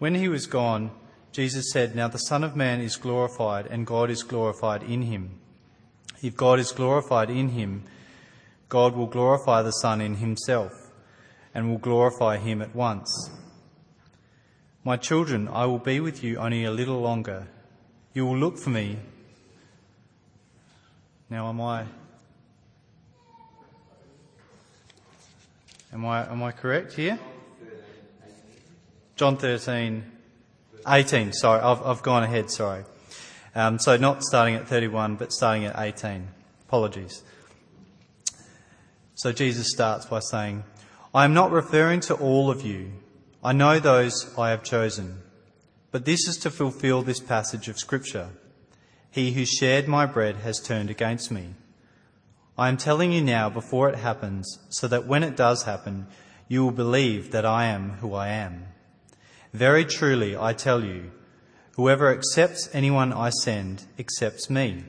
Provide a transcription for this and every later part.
When he was gone, Jesus said, Now the Son of Man is glorified, and God is glorified in him. If God is glorified in him, God will glorify the Son in himself, and will glorify him at once. My children, I will be with you only a little longer. You will look for me. Now, am I. Am I, am I correct here? John 13, 18. Sorry, I've, I've gone ahead, sorry. Um, so not starting at 31, but starting at 18. Apologies. So Jesus starts by saying, I am not referring to all of you. I know those I have chosen. But this is to fulfill this passage of Scripture. He who shared my bread has turned against me. I am telling you now before it happens, so that when it does happen, you will believe that I am who I am. Very truly, I tell you, whoever accepts anyone I send accepts me,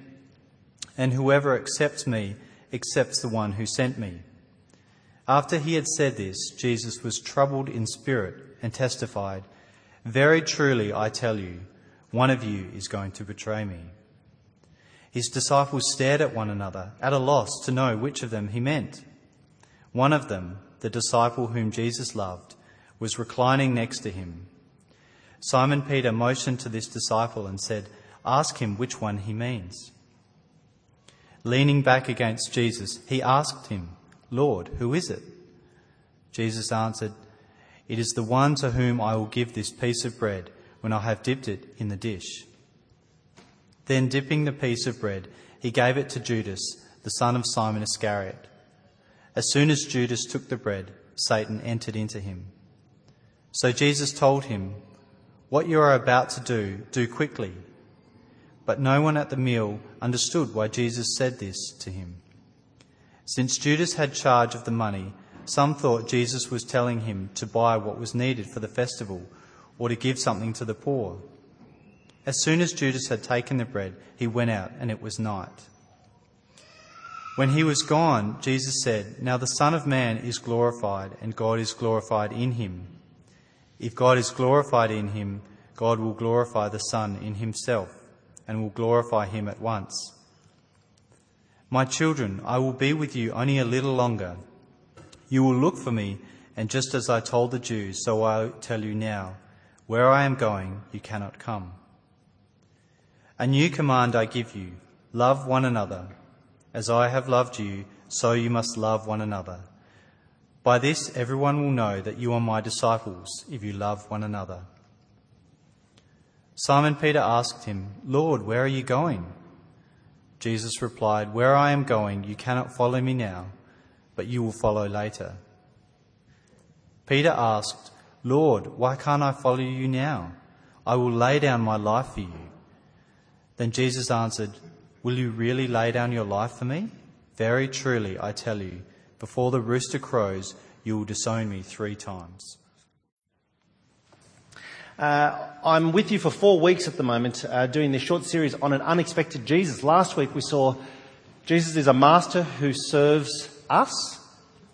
and whoever accepts me accepts the one who sent me. After he had said this, Jesus was troubled in spirit and testified, Very truly, I tell you, one of you is going to betray me. His disciples stared at one another, at a loss to know which of them he meant. One of them, the disciple whom Jesus loved, was reclining next to him. Simon Peter motioned to this disciple and said, Ask him which one he means. Leaning back against Jesus, he asked him, Lord, who is it? Jesus answered, It is the one to whom I will give this piece of bread when I have dipped it in the dish. Then, dipping the piece of bread, he gave it to Judas, the son of Simon Iscariot. As soon as Judas took the bread, Satan entered into him. So Jesus told him, What you are about to do, do quickly. But no one at the meal understood why Jesus said this to him. Since Judas had charge of the money, some thought Jesus was telling him to buy what was needed for the festival or to give something to the poor. As soon as Judas had taken the bread, he went out, and it was night. When he was gone, Jesus said, Now the Son of Man is glorified, and God is glorified in him. If God is glorified in him, God will glorify the Son in himself, and will glorify him at once. My children, I will be with you only a little longer. You will look for me, and just as I told the Jews, so I tell you now, where I am going, you cannot come. A new command I give you love one another. As I have loved you, so you must love one another. By this, everyone will know that you are my disciples if you love one another. Simon Peter asked him, Lord, where are you going? Jesus replied, Where I am going, you cannot follow me now, but you will follow later. Peter asked, Lord, why can't I follow you now? I will lay down my life for you. Then Jesus answered, Will you really lay down your life for me? Very truly, I tell you, before the rooster crows, you will disown me three times. Uh, I'm with you for four weeks at the moment, uh, doing this short series on an unexpected Jesus. Last week we saw Jesus is a master who serves us,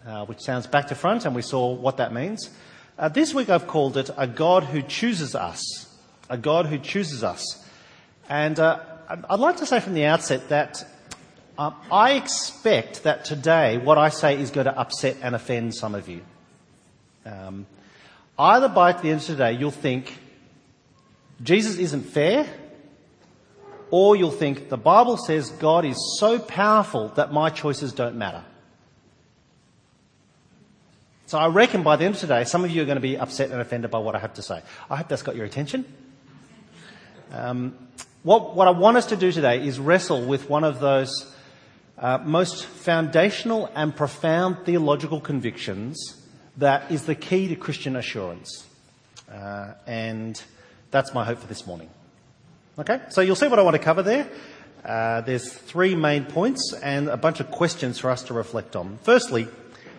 uh, which sounds back to front, and we saw what that means. Uh, this week I've called it a God who chooses us. A God who chooses us. And uh, I'd like to say from the outset that um, I expect that today what I say is going to upset and offend some of you. Um, Either by the end of today, you'll think Jesus isn't fair, or you'll think the Bible says God is so powerful that my choices don't matter. So I reckon by the end of today, some of you are going to be upset and offended by what I have to say. I hope that's got your attention. Um, what, what I want us to do today is wrestle with one of those uh, most foundational and profound theological convictions that is the key to Christian assurance. Uh, and that's my hope for this morning. Okay, so you'll see what I want to cover there. Uh, there's three main points and a bunch of questions for us to reflect on. Firstly,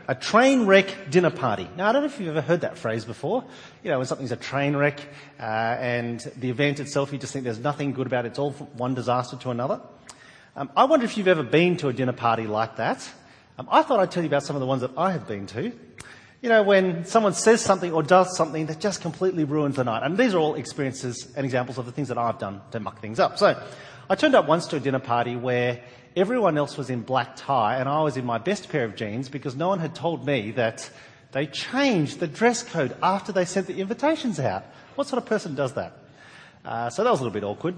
a train wreck dinner party. Now, I don't know if you've ever heard that phrase before. You know, when something's a train wreck uh, and the event itself, you just think there's nothing good about it. It's all one disaster to another. Um, I wonder if you've ever been to a dinner party like that. Um, I thought I'd tell you about some of the ones that I have been to. You know, when someone says something or does something that just completely ruins the night. And these are all experiences and examples of the things that I've done to muck things up. So, I turned up once to a dinner party where everyone else was in black tie and I was in my best pair of jeans because no one had told me that they changed the dress code after they sent the invitations out. What sort of person does that? Uh, so that was a little bit awkward.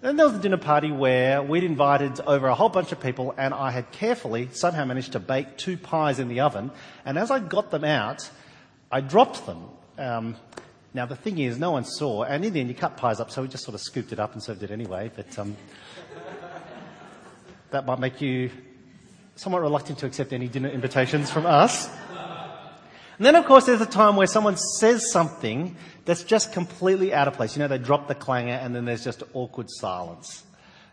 Then there was a dinner party where we'd invited over a whole bunch of people and I had carefully somehow managed to bake two pies in the oven. And as I got them out, I dropped them. Um, now the thing is, no one saw, and in the end you cut pies up, so we just sort of scooped it up and served it anyway. But um, that might make you somewhat reluctant to accept any dinner invitations from us. And then, of course, there's a time where someone says something that's just completely out of place. You know, they drop the clanger and then there's just awkward silence.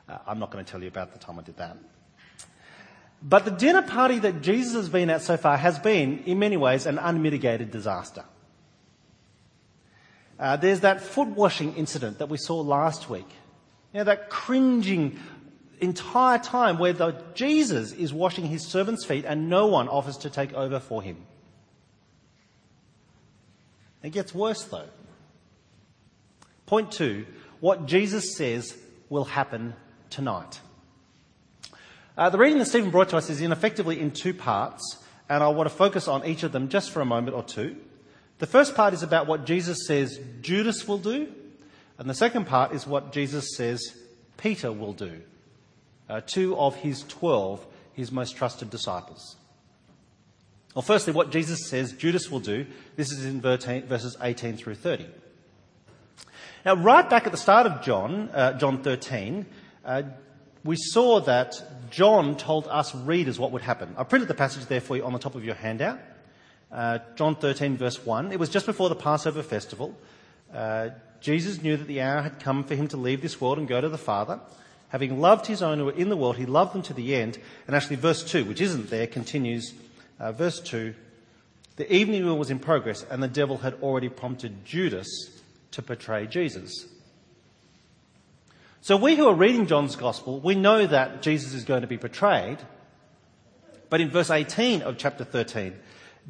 Uh, I'm not going to tell you about the time I did that. But the dinner party that Jesus has been at so far has been, in many ways, an unmitigated disaster. Uh, there's that foot washing incident that we saw last week. You know, that cringing entire time where the, Jesus is washing his servants' feet and no one offers to take over for him. It gets worse though. Point two, what Jesus says will happen tonight. Uh, the reading that Stephen brought to us is in effectively in two parts, and I want to focus on each of them just for a moment or two. The first part is about what Jesus says Judas will do, and the second part is what Jesus says Peter will do, uh, two of his twelve, his most trusted disciples. Well, firstly, what Jesus says Judas will do, this is in verses 18 through 30. Now, right back at the start of John, uh, John 13, uh, we saw that John told us readers what would happen. I printed the passage there for you on the top of your handout. Uh, John 13, verse 1. It was just before the Passover festival. Uh, Jesus knew that the hour had come for him to leave this world and go to the Father. Having loved his own who were in the world, he loved them to the end. And actually, verse 2, which isn't there, continues uh, verse 2 The evening meal was in progress, and the devil had already prompted Judas to betray Jesus. So, we who are reading John's Gospel, we know that Jesus is going to be betrayed. But in verse 18 of chapter 13,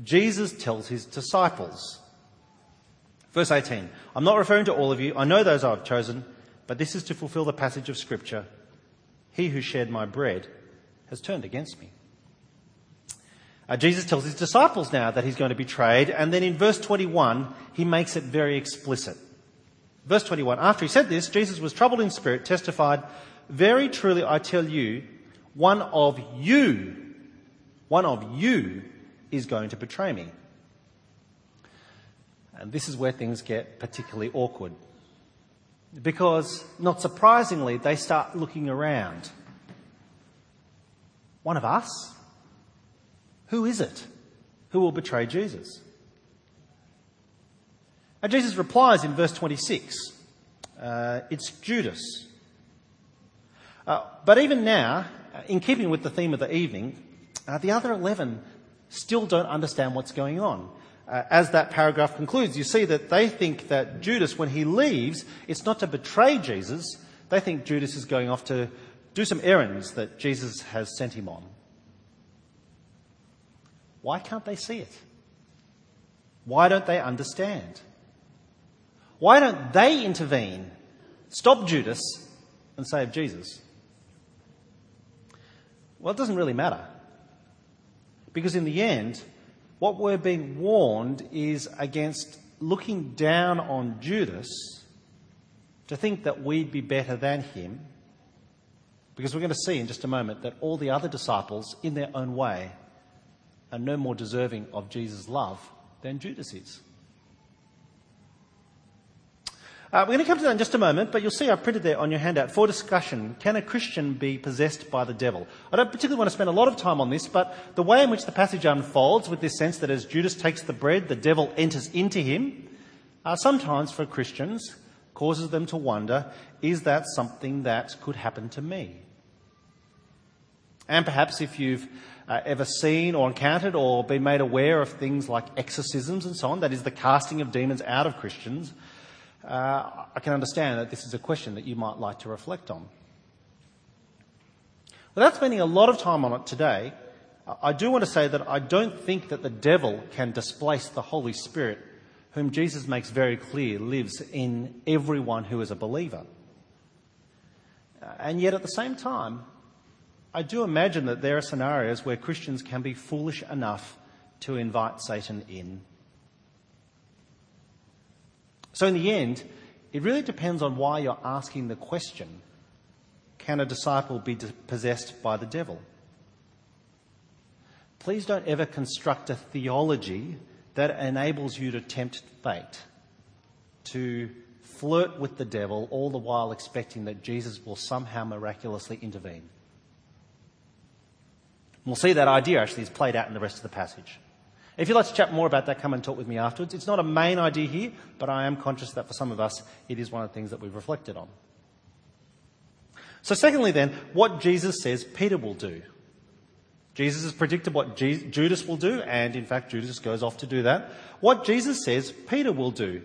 Jesus tells his disciples, Verse 18 I'm not referring to all of you, I know those I've chosen, but this is to fulfill the passage of Scripture He who shared my bread has turned against me. Uh, Jesus tells his disciples now that he's going to be betrayed, and then in verse 21, he makes it very explicit. Verse 21, after he said this, Jesus was troubled in spirit, testified, Very truly I tell you, one of you, one of you is going to betray me. And this is where things get particularly awkward. Because, not surprisingly, they start looking around. One of us? Who is it who will betray Jesus? And Jesus replies in verse 26 uh, it's Judas. Uh, but even now, uh, in keeping with the theme of the evening, uh, the other 11 still don't understand what's going on. Uh, as that paragraph concludes, you see that they think that Judas, when he leaves, it's not to betray Jesus. They think Judas is going off to do some errands that Jesus has sent him on. Why can't they see it? Why don't they understand? Why don't they intervene, stop Judas, and save Jesus? Well, it doesn't really matter. Because in the end, what we're being warned is against looking down on Judas to think that we'd be better than him. Because we're going to see in just a moment that all the other disciples, in their own way, are no more deserving of Jesus' love than Judas is. Uh, we're going to come to that in just a moment, but you'll see I printed there on your handout for discussion can a Christian be possessed by the devil? I don't particularly want to spend a lot of time on this, but the way in which the passage unfolds, with this sense that as Judas takes the bread, the devil enters into him, uh, sometimes for Christians causes them to wonder is that something that could happen to me? And perhaps if you've uh, ever seen or encountered or been made aware of things like exorcisms and so on, that is the casting of demons out of Christians, uh, I can understand that this is a question that you might like to reflect on. Without spending a lot of time on it today, I do want to say that I don't think that the devil can displace the Holy Spirit, whom Jesus makes very clear lives in everyone who is a believer. And yet at the same time, I do imagine that there are scenarios where Christians can be foolish enough to invite Satan in. So, in the end, it really depends on why you're asking the question can a disciple be possessed by the devil? Please don't ever construct a theology that enables you to tempt fate, to flirt with the devil, all the while expecting that Jesus will somehow miraculously intervene. We'll see that idea actually is played out in the rest of the passage. If you'd like to chat more about that, come and talk with me afterwards. It's not a main idea here, but I am conscious that for some of us, it is one of the things that we've reflected on. So, secondly, then, what Jesus says Peter will do. Jesus has predicted what Judas will do, and in fact, Judas goes off to do that. What Jesus says Peter will do.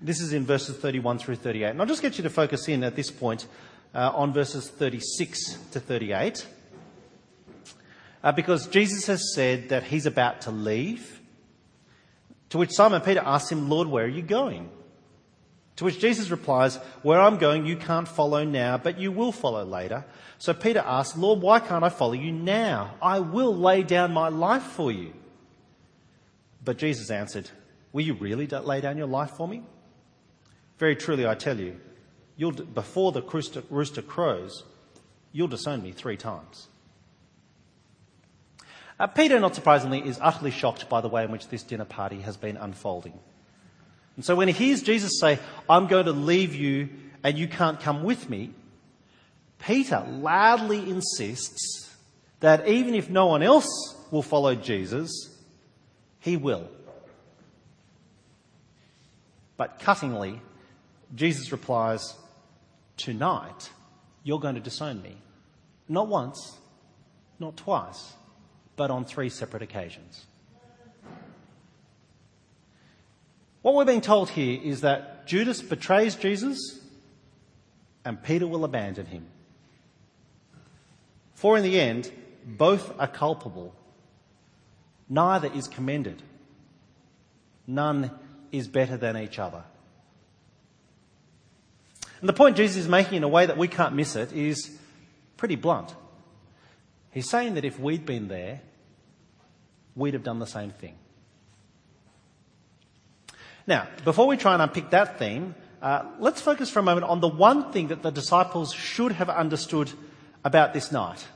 This is in verses 31 through 38. And I'll just get you to focus in at this point uh, on verses 36 to 38. Uh, because Jesus has said that he's about to leave. To which Simon Peter asks him, Lord, where are you going? To which Jesus replies, Where I'm going, you can't follow now, but you will follow later. So Peter asks, Lord, why can't I follow you now? I will lay down my life for you. But Jesus answered, Will you really lay down your life for me? Very truly, I tell you, before the rooster crows, you'll disown me three times. Uh, Peter, not surprisingly, is utterly shocked by the way in which this dinner party has been unfolding. And so when he hears Jesus say, I'm going to leave you and you can't come with me, Peter loudly insists that even if no one else will follow Jesus, he will. But cuttingly, Jesus replies, Tonight, you're going to disown me. Not once, not twice, but on three separate occasions. What we're being told here is that Judas betrays Jesus and Peter will abandon him. For in the end, both are culpable. Neither is commended. None is better than each other. And the point Jesus is making in a way that we can't miss it is pretty blunt. He's saying that if we'd been there, we'd have done the same thing. Now, before we try and unpick that theme, uh, let's focus for a moment on the one thing that the disciples should have understood about this night.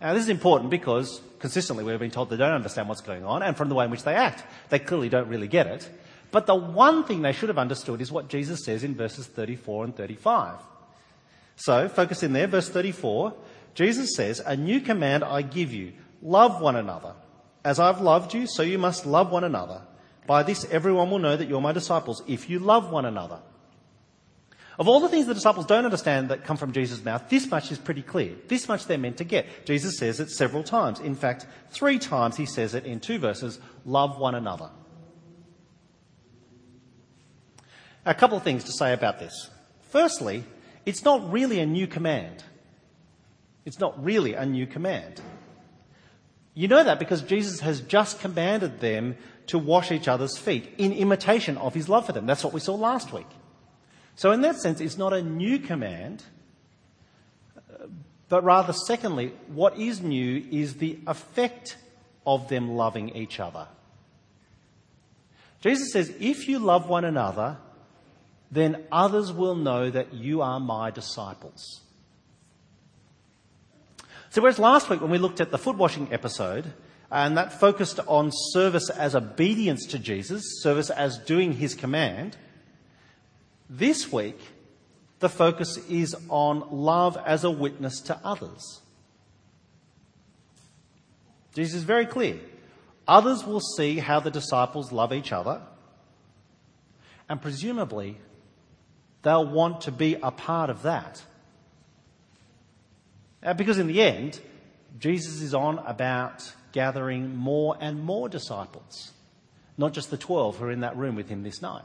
Now, this is important because consistently we've been told they don't understand what's going on, and from the way in which they act, they clearly don't really get it. But the one thing they should have understood is what Jesus says in verses 34 and 35. So, focus in there, verse 34. Jesus says, A new command I give you love one another. As I've loved you, so you must love one another. By this, everyone will know that you're my disciples if you love one another. Of all the things the disciples don't understand that come from Jesus' mouth, this much is pretty clear. This much they're meant to get. Jesus says it several times. In fact, three times he says it in two verses love one another. A couple of things to say about this. Firstly, it's not really a new command. It's not really a new command. You know that because Jesus has just commanded them to wash each other's feet in imitation of his love for them. That's what we saw last week. So, in that sense, it's not a new command, but rather, secondly, what is new is the effect of them loving each other. Jesus says, If you love one another, then others will know that you are my disciples. So, whereas last week when we looked at the foot washing episode, and that focused on service as obedience to Jesus, service as doing his command, this week the focus is on love as a witness to others. Jesus is very clear. Others will see how the disciples love each other, and presumably they'll want to be a part of that. Uh, because in the end, Jesus is on about gathering more and more disciples, not just the 12 who are in that room with him this night.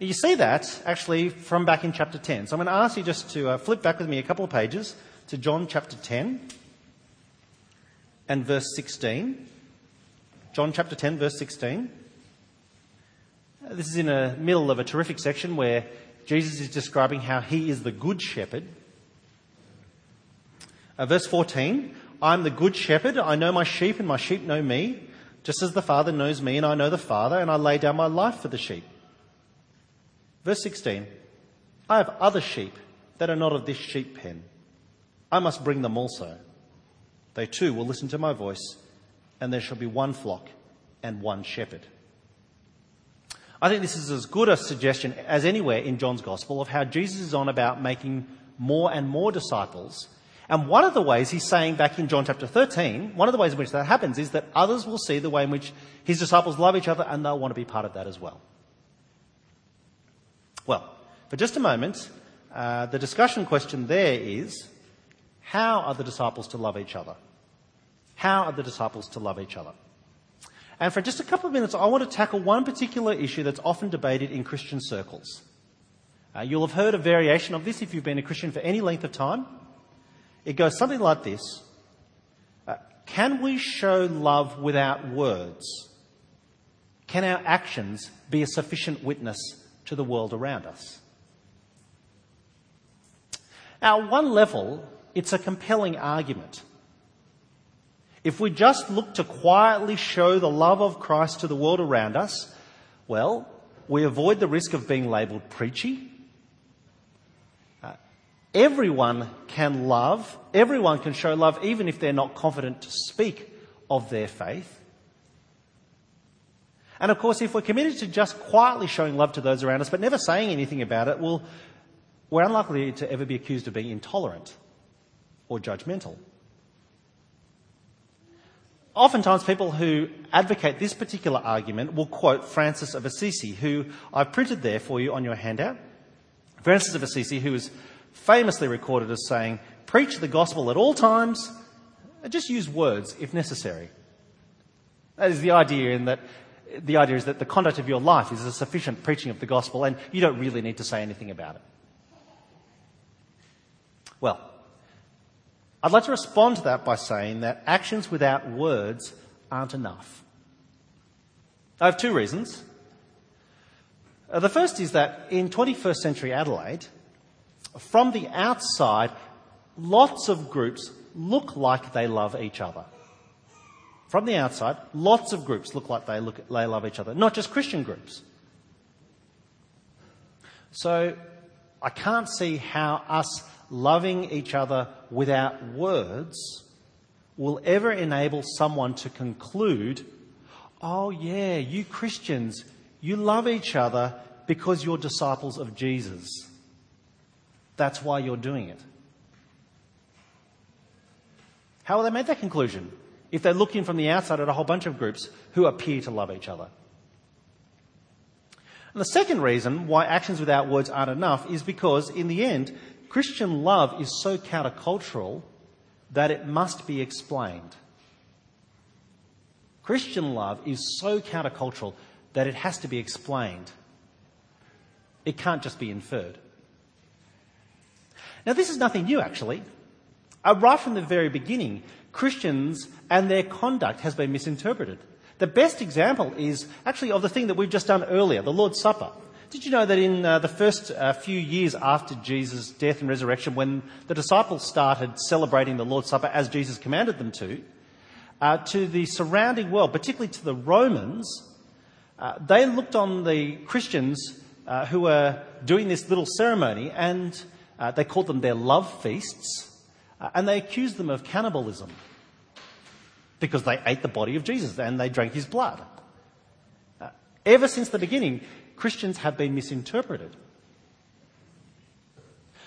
You see that actually from back in chapter 10. So I'm going to ask you just to uh, flip back with me a couple of pages to John chapter 10. and verse 16. John chapter 10, verse 16. Uh, This is in the middle of a terrific section where Jesus is describing how he is the good shepherd. Uh, verse 14 I'm the good shepherd. I know my sheep, and my sheep know me, just as the Father knows me, and I know the Father, and I lay down my life for the sheep. Verse 16 I have other sheep that are not of this sheep pen. I must bring them also. They too will listen to my voice, and there shall be one flock and one shepherd. I think this is as good a suggestion as anywhere in John's Gospel of how Jesus is on about making more and more disciples. And one of the ways he's saying back in John chapter 13, one of the ways in which that happens is that others will see the way in which his disciples love each other and they'll want to be part of that as well. Well, for just a moment, uh, the discussion question there is how are the disciples to love each other? How are the disciples to love each other? And for just a couple of minutes, I want to tackle one particular issue that's often debated in Christian circles. Uh, you'll have heard a variation of this if you've been a Christian for any length of time. It goes something like this uh, Can we show love without words? Can our actions be a sufficient witness to the world around us? Now, one level, it's a compelling argument. If we just look to quietly show the love of Christ to the world around us, well, we avoid the risk of being labelled preachy. Uh, everyone can love, everyone can show love, even if they're not confident to speak of their faith. And of course, if we're committed to just quietly showing love to those around us but never saying anything about it, well, we're unlikely to ever be accused of being intolerant or judgmental. Oftentimes, people who advocate this particular argument will quote Francis of Assisi, who I've printed there for you on your handout. Francis of Assisi, who is famously recorded as saying, Preach the gospel at all times, just use words if necessary. That is the idea in that the idea is that the conduct of your life is a sufficient preaching of the gospel and you don't really need to say anything about it. Well, I'd like to respond to that by saying that actions without words aren't enough. I have two reasons. Uh, the first is that in 21st century Adelaide, from the outside, lots of groups look like they love each other. From the outside, lots of groups look like they, look, they love each other, not just Christian groups. So I can't see how us loving each other without words will ever enable someone to conclude, oh, yeah, you Christians, you love each other because you're disciples of Jesus. That's why you're doing it. How will they make that conclusion? If they're looking from the outside at a whole bunch of groups who appear to love each other. And the second reason why actions without words aren't enough is because, in the end, Christian love is so countercultural that it must be explained. Christian love is so countercultural that it has to be explained. It can't just be inferred. Now, this is nothing new, actually. Uh, right from the very beginning, Christians and their conduct has been misinterpreted. The best example is actually of the thing that we've just done earlier, the Lord's Supper. Did you know that in uh, the first uh, few years after Jesus' death and resurrection, when the disciples started celebrating the Lord's Supper as Jesus commanded them to, uh, to the surrounding world, particularly to the Romans, uh, they looked on the Christians uh, who were doing this little ceremony and uh, they called them their love feasts and they accused them of cannibalism because they ate the body of Jesus and they drank his blood. ever since the beginning, Christians have been misinterpreted.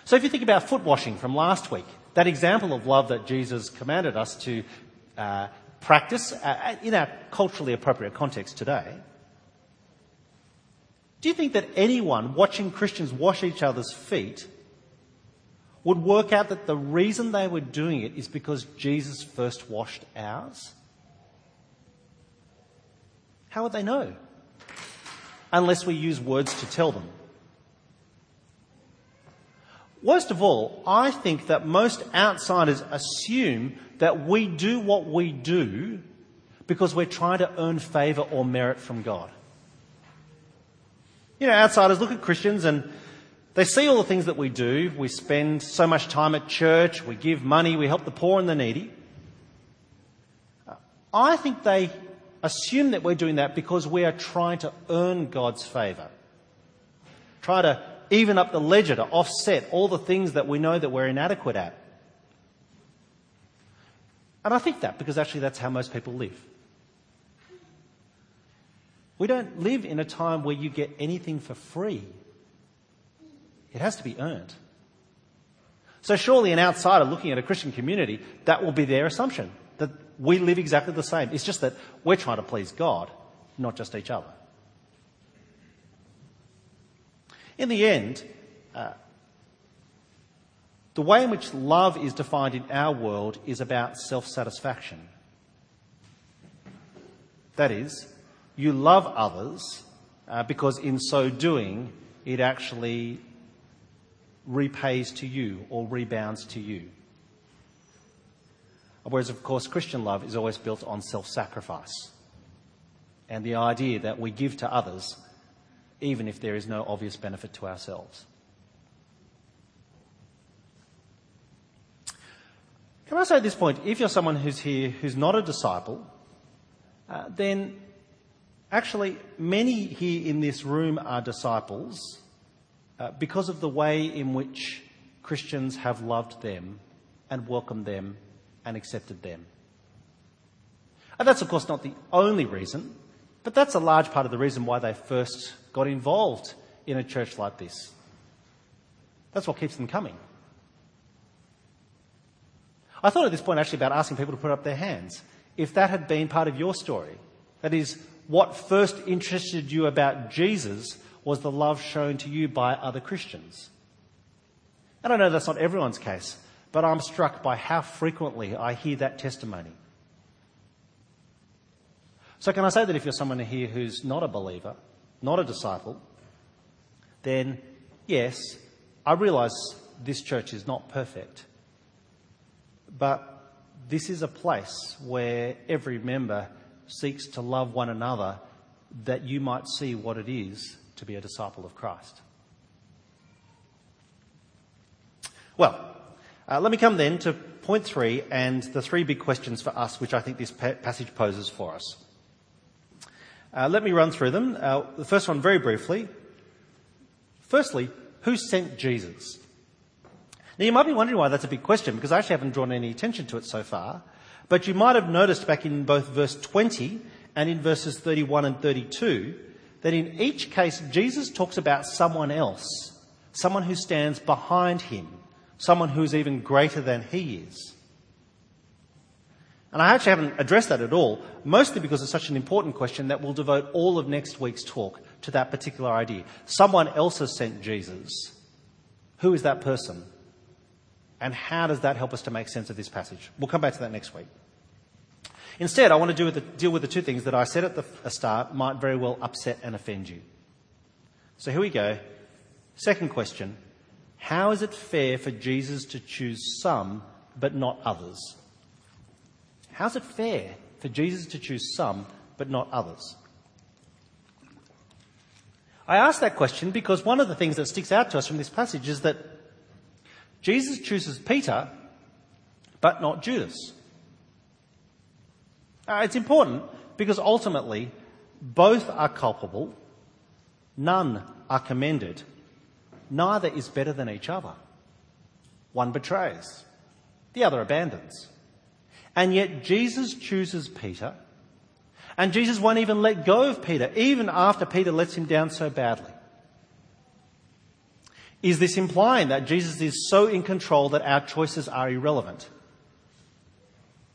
So if you think about foot washing from last week, that example of love that Jesus commanded us to uh, practice uh, in our culturally appropriate context today, do you think that anyone watching Christians wash each other's feet would work out that the reason they were doing it is because Jesus first washed ours? How would they know? Unless we use words to tell them. Worst of all, I think that most outsiders assume that we do what we do because we're trying to earn favour or merit from God. You know, outsiders look at Christians and they see all the things that we do. We spend so much time at church, we give money, we help the poor and the needy. I think they assume that we're doing that because we are trying to earn God's favour. Try to even up the ledger to offset all the things that we know that we're inadequate at. And I think that because actually that's how most people live. We don't live in a time where you get anything for free. It has to be earned. So surely an outsider looking at a Christian community, that will be their assumption, we live exactly the same. It's just that we're trying to please God, not just each other. In the end, uh, the way in which love is defined in our world is about self satisfaction. That is, you love others uh, because in so doing, it actually repays to you or rebounds to you. Whereas, of course, Christian love is always built on self sacrifice and the idea that we give to others even if there is no obvious benefit to ourselves. Can I say at this point, if you're someone who's here who's not a disciple, uh, then actually many here in this room are disciples uh, because of the way in which Christians have loved them and welcomed them and accepted them. And that's, of course, not the only reason, but that's a large part of the reason why they first got involved in a church like this. That's what keeps them coming. I thought at this point actually about asking people to put up their hands. If that had been part of your story, that is, what first interested you about Jesus was the love shown to you by other Christians. And I know that's not everyone's case, but I'm struck by how frequently I hear that testimony. So, can I say that if you're someone here who's not a believer, not a disciple, then yes, I realise this church is not perfect. But this is a place where every member seeks to love one another that you might see what it is to be a disciple of Christ. Well, uh, let me come then to point three and the three big questions for us, which I think this pa- passage poses for us. Uh, let me run through them. Uh, the first one, very briefly. Firstly, who sent Jesus? Now, you might be wondering why that's a big question, because I actually haven't drawn any attention to it so far. But you might have noticed back in both verse 20 and in verses 31 and 32 that in each case, Jesus talks about someone else, someone who stands behind him, someone who is even greater than he is. And I actually haven't addressed that at all, mostly because it's such an important question that we'll devote all of next week's talk to that particular idea. Someone else has sent Jesus. Who is that person? And how does that help us to make sense of this passage? We'll come back to that next week. Instead, I want to deal with the two things that I said at the start might very well upset and offend you. So here we go. Second question How is it fair for Jesus to choose some but not others? How's it fair for Jesus to choose some but not others? I ask that question because one of the things that sticks out to us from this passage is that Jesus chooses Peter but not Judas. Uh, it's important because ultimately both are culpable, none are commended, neither is better than each other. One betrays, the other abandons. And yet Jesus chooses Peter, and Jesus won't even let go of Peter, even after Peter lets him down so badly. Is this implying that Jesus is so in control that our choices are irrelevant?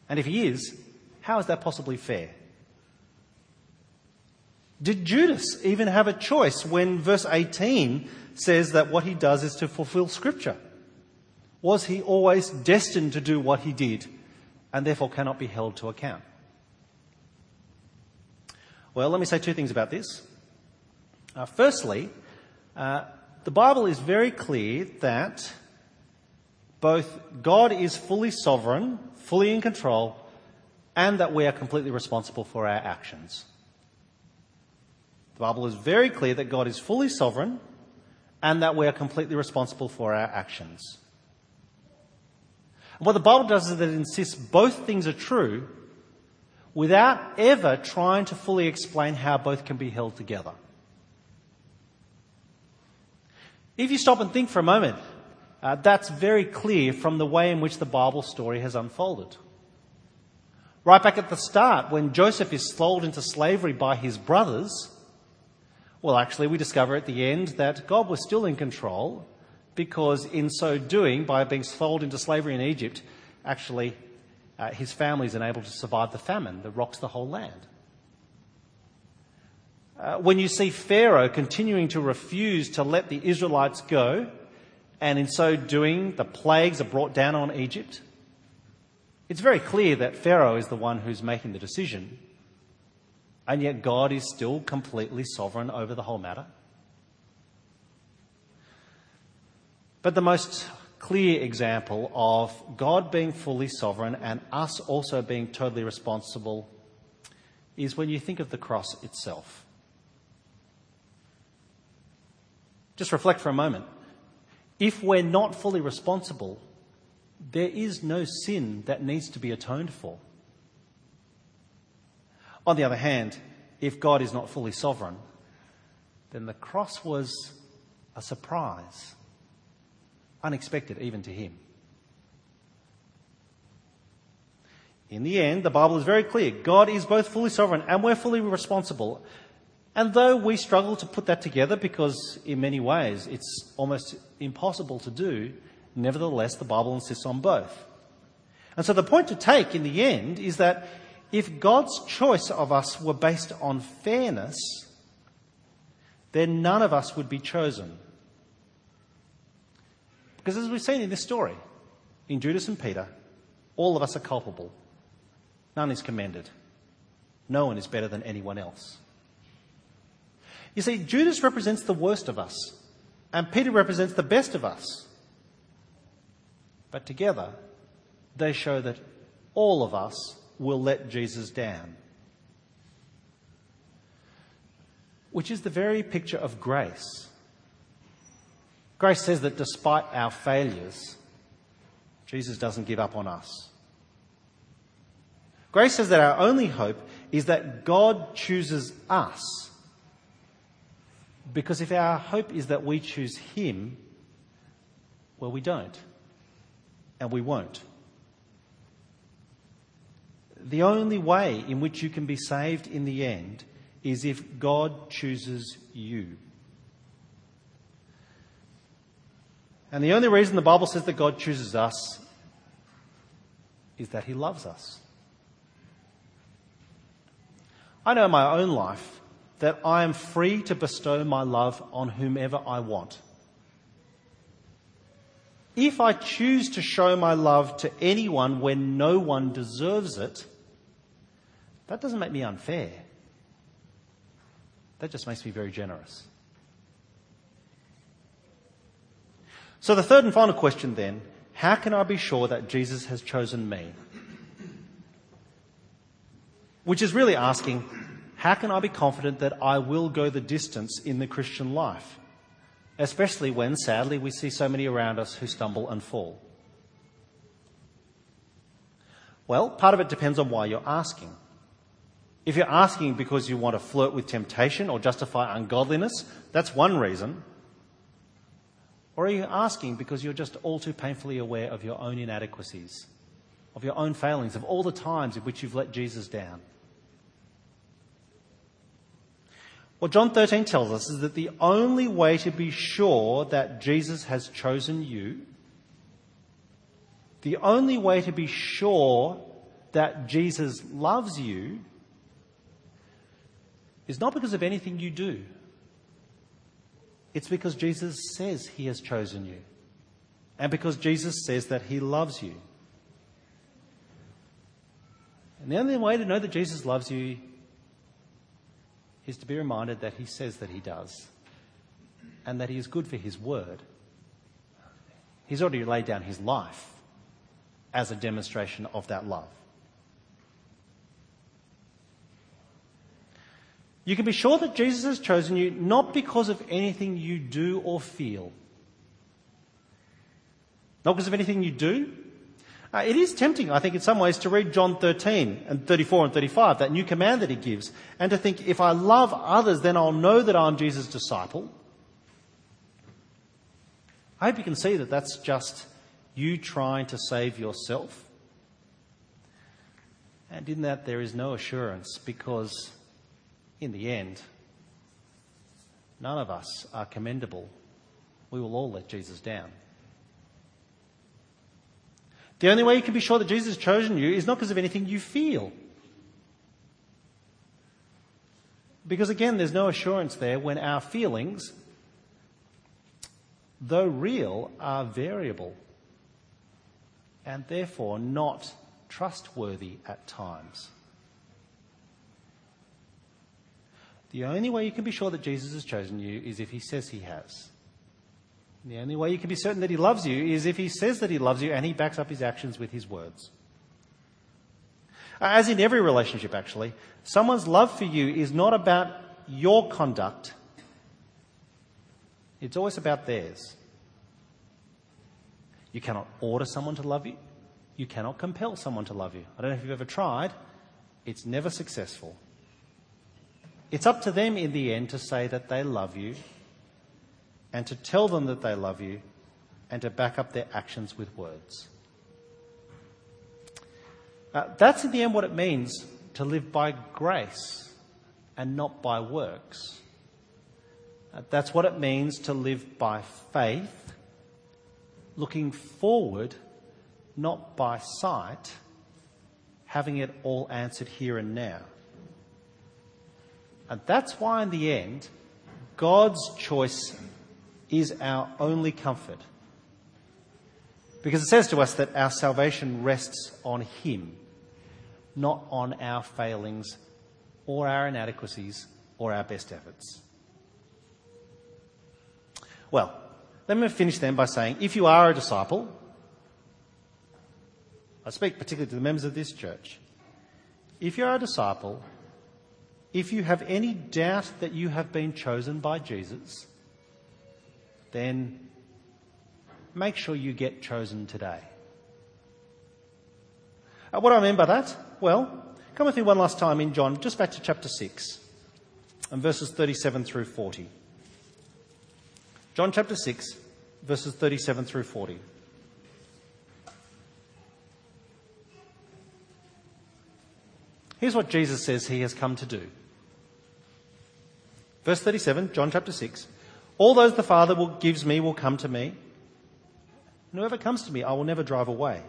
And if he is, how is that possibly fair? Did Judas even have a choice when verse 18 says that what he does is to fulfill Scripture? Was he always destined to do what he did and therefore cannot be held to account? Well, let me say two things about this. Uh, firstly, uh, the Bible is very clear that both God is fully sovereign, fully in control, and that we are completely responsible for our actions. The Bible is very clear that God is fully sovereign and that we are completely responsible for our actions. And what the Bible does is that it insists both things are true without ever trying to fully explain how both can be held together. If you stop and think for a moment, uh, that's very clear from the way in which the Bible story has unfolded. Right back at the start, when Joseph is sold into slavery by his brothers, well, actually, we discover at the end that God was still in control because, in so doing, by being sold into slavery in Egypt, actually, uh, his family is unable to survive the famine that rocks the whole land. Uh, when you see Pharaoh continuing to refuse to let the Israelites go, and in so doing, the plagues are brought down on Egypt, it's very clear that Pharaoh is the one who's making the decision, and yet God is still completely sovereign over the whole matter. But the most clear example of God being fully sovereign and us also being totally responsible is when you think of the cross itself. Just reflect for a moment. If we're not fully responsible, there is no sin that needs to be atoned for. On the other hand, if God is not fully sovereign, then the cross was a surprise, unexpected even to him. In the end, the Bible is very clear. God is both fully sovereign and we're fully responsible. And though we struggle to put that together because in many ways it's almost impossible to do, Nevertheless, the Bible insists on both. And so the point to take in the end is that if God's choice of us were based on fairness, then none of us would be chosen. Because as we've seen in this story, in Judas and Peter, all of us are culpable. None is commended. No one is better than anyone else. You see, Judas represents the worst of us, and Peter represents the best of us. But together, they show that all of us will let Jesus down. Which is the very picture of grace. Grace says that despite our failures, Jesus doesn't give up on us. Grace says that our only hope is that God chooses us. Because if our hope is that we choose Him, well, we don't and we won't. The only way in which you can be saved in the end is if God chooses you. And the only reason the Bible says that God chooses us is that He loves us. I know in my own life that I am free to bestow my love on whomever I want if I choose to show my love to anyone when no one deserves it, that doesn't make me unfair. That just makes me very generous. So, the third and final question then how can I be sure that Jesus has chosen me? Which is really asking, how can I be confident that I will go the distance in the Christian life? Especially when, sadly, we see so many around us who stumble and fall? Well, part of it depends on why you're asking. If you're asking because you want to flirt with temptation or justify ungodliness, that's one reason. Or are you asking because you're just all too painfully aware of your own inadequacies, of your own failings, of all the times in which you've let Jesus down? What John 13 tells us is that the only way to be sure that Jesus has chosen you, the only way to be sure that Jesus loves you, is not because of anything you do. It's because Jesus says he has chosen you. And because Jesus says that he loves you. And the only way to know that Jesus loves you is to be reminded that he says that he does and that he is good for his word. He's already laid down his life as a demonstration of that love. You can be sure that Jesus has chosen you not because of anything you do or feel, not because of anything you do. Uh, it is tempting, I think, in some ways, to read John 13 and 34 and 35, that new command that he gives, and to think, if I love others, then I'll know that I'm Jesus' disciple. I hope you can see that that's just you trying to save yourself. And in that, there is no assurance because in the end, none of us are commendable. We will all let Jesus down. The only way you can be sure that Jesus has chosen you is not because of anything you feel. Because again, there's no assurance there when our feelings, though real, are variable and therefore not trustworthy at times. The only way you can be sure that Jesus has chosen you is if he says he has. The only way you can be certain that he loves you is if he says that he loves you and he backs up his actions with his words. As in every relationship, actually, someone's love for you is not about your conduct, it's always about theirs. You cannot order someone to love you. You cannot compel someone to love you. I don't know if you've ever tried. It's never successful. It's up to them in the end to say that they love you and to tell them that they love you and to back up their actions with words. Uh, that's in the end what it means to live by grace and not by works. Uh, that's what it means to live by faith, looking forward, not by sight, having it all answered here and now. And that's why, in the end, God's choice is our only comfort. Because it says to us that our salvation rests on Him, not on our failings or our inadequacies or our best efforts. Well, let me finish then by saying if you are a disciple, I speak particularly to the members of this church, if you are a disciple, if you have any doubt that you have been chosen by Jesus, then make sure you get chosen today. Uh, what do I mean by that? Well, come with me one last time in John, just back to chapter 6 and verses 37 through 40. John chapter 6, verses 37 through 40. Here's what Jesus says he has come to do. Verse 37, John chapter 6. All those the Father will, gives me will come to me. And whoever comes to me, I will never drive away.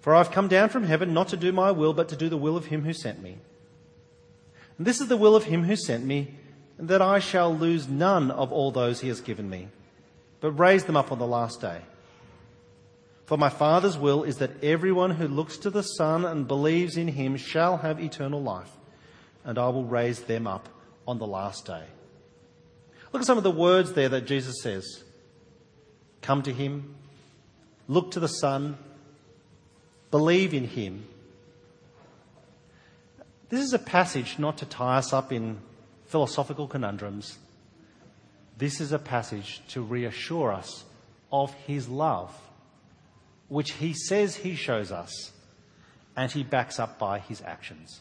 For I've come down from heaven not to do my will, but to do the will of him who sent me. And this is the will of him who sent me, that I shall lose none of all those he has given me, but raise them up on the last day. For my Father's will is that everyone who looks to the Son and believes in him shall have eternal life, and I will raise them up on the last day. Look at some of the words there that Jesus says Come to him, look to the Son, believe in him. This is a passage not to tie us up in philosophical conundrums. This is a passage to reassure us of his love, which he says he shows us, and he backs up by his actions.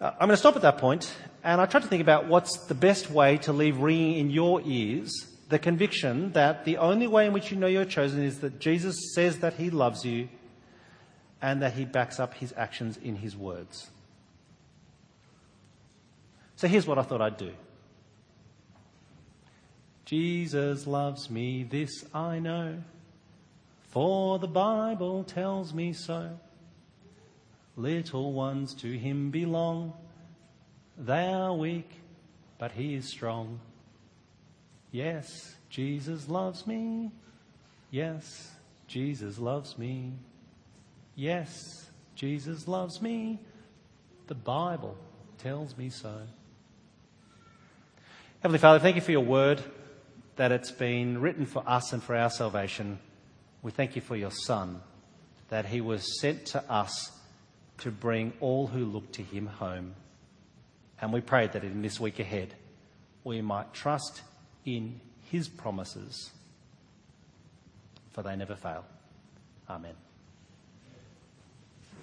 Uh, I'm going to stop at that point, and I try to think about what's the best way to leave ringing in your ears the conviction that the only way in which you know you're chosen is that Jesus says that he loves you and that he backs up his actions in his words. So here's what I thought I'd do. Jesus loves me, this I know, for the Bible tells me so. Little ones to him belong. They are weak, but he is strong. Yes, Jesus loves me. Yes, Jesus loves me. Yes, Jesus loves me. The Bible tells me so. Heavenly Father, thank you for your word that it's been written for us and for our salvation. We thank you for your Son, that he was sent to us to bring all who look to him home. And we pray that in this week ahead, we might trust in his promises, for they never fail. Amen.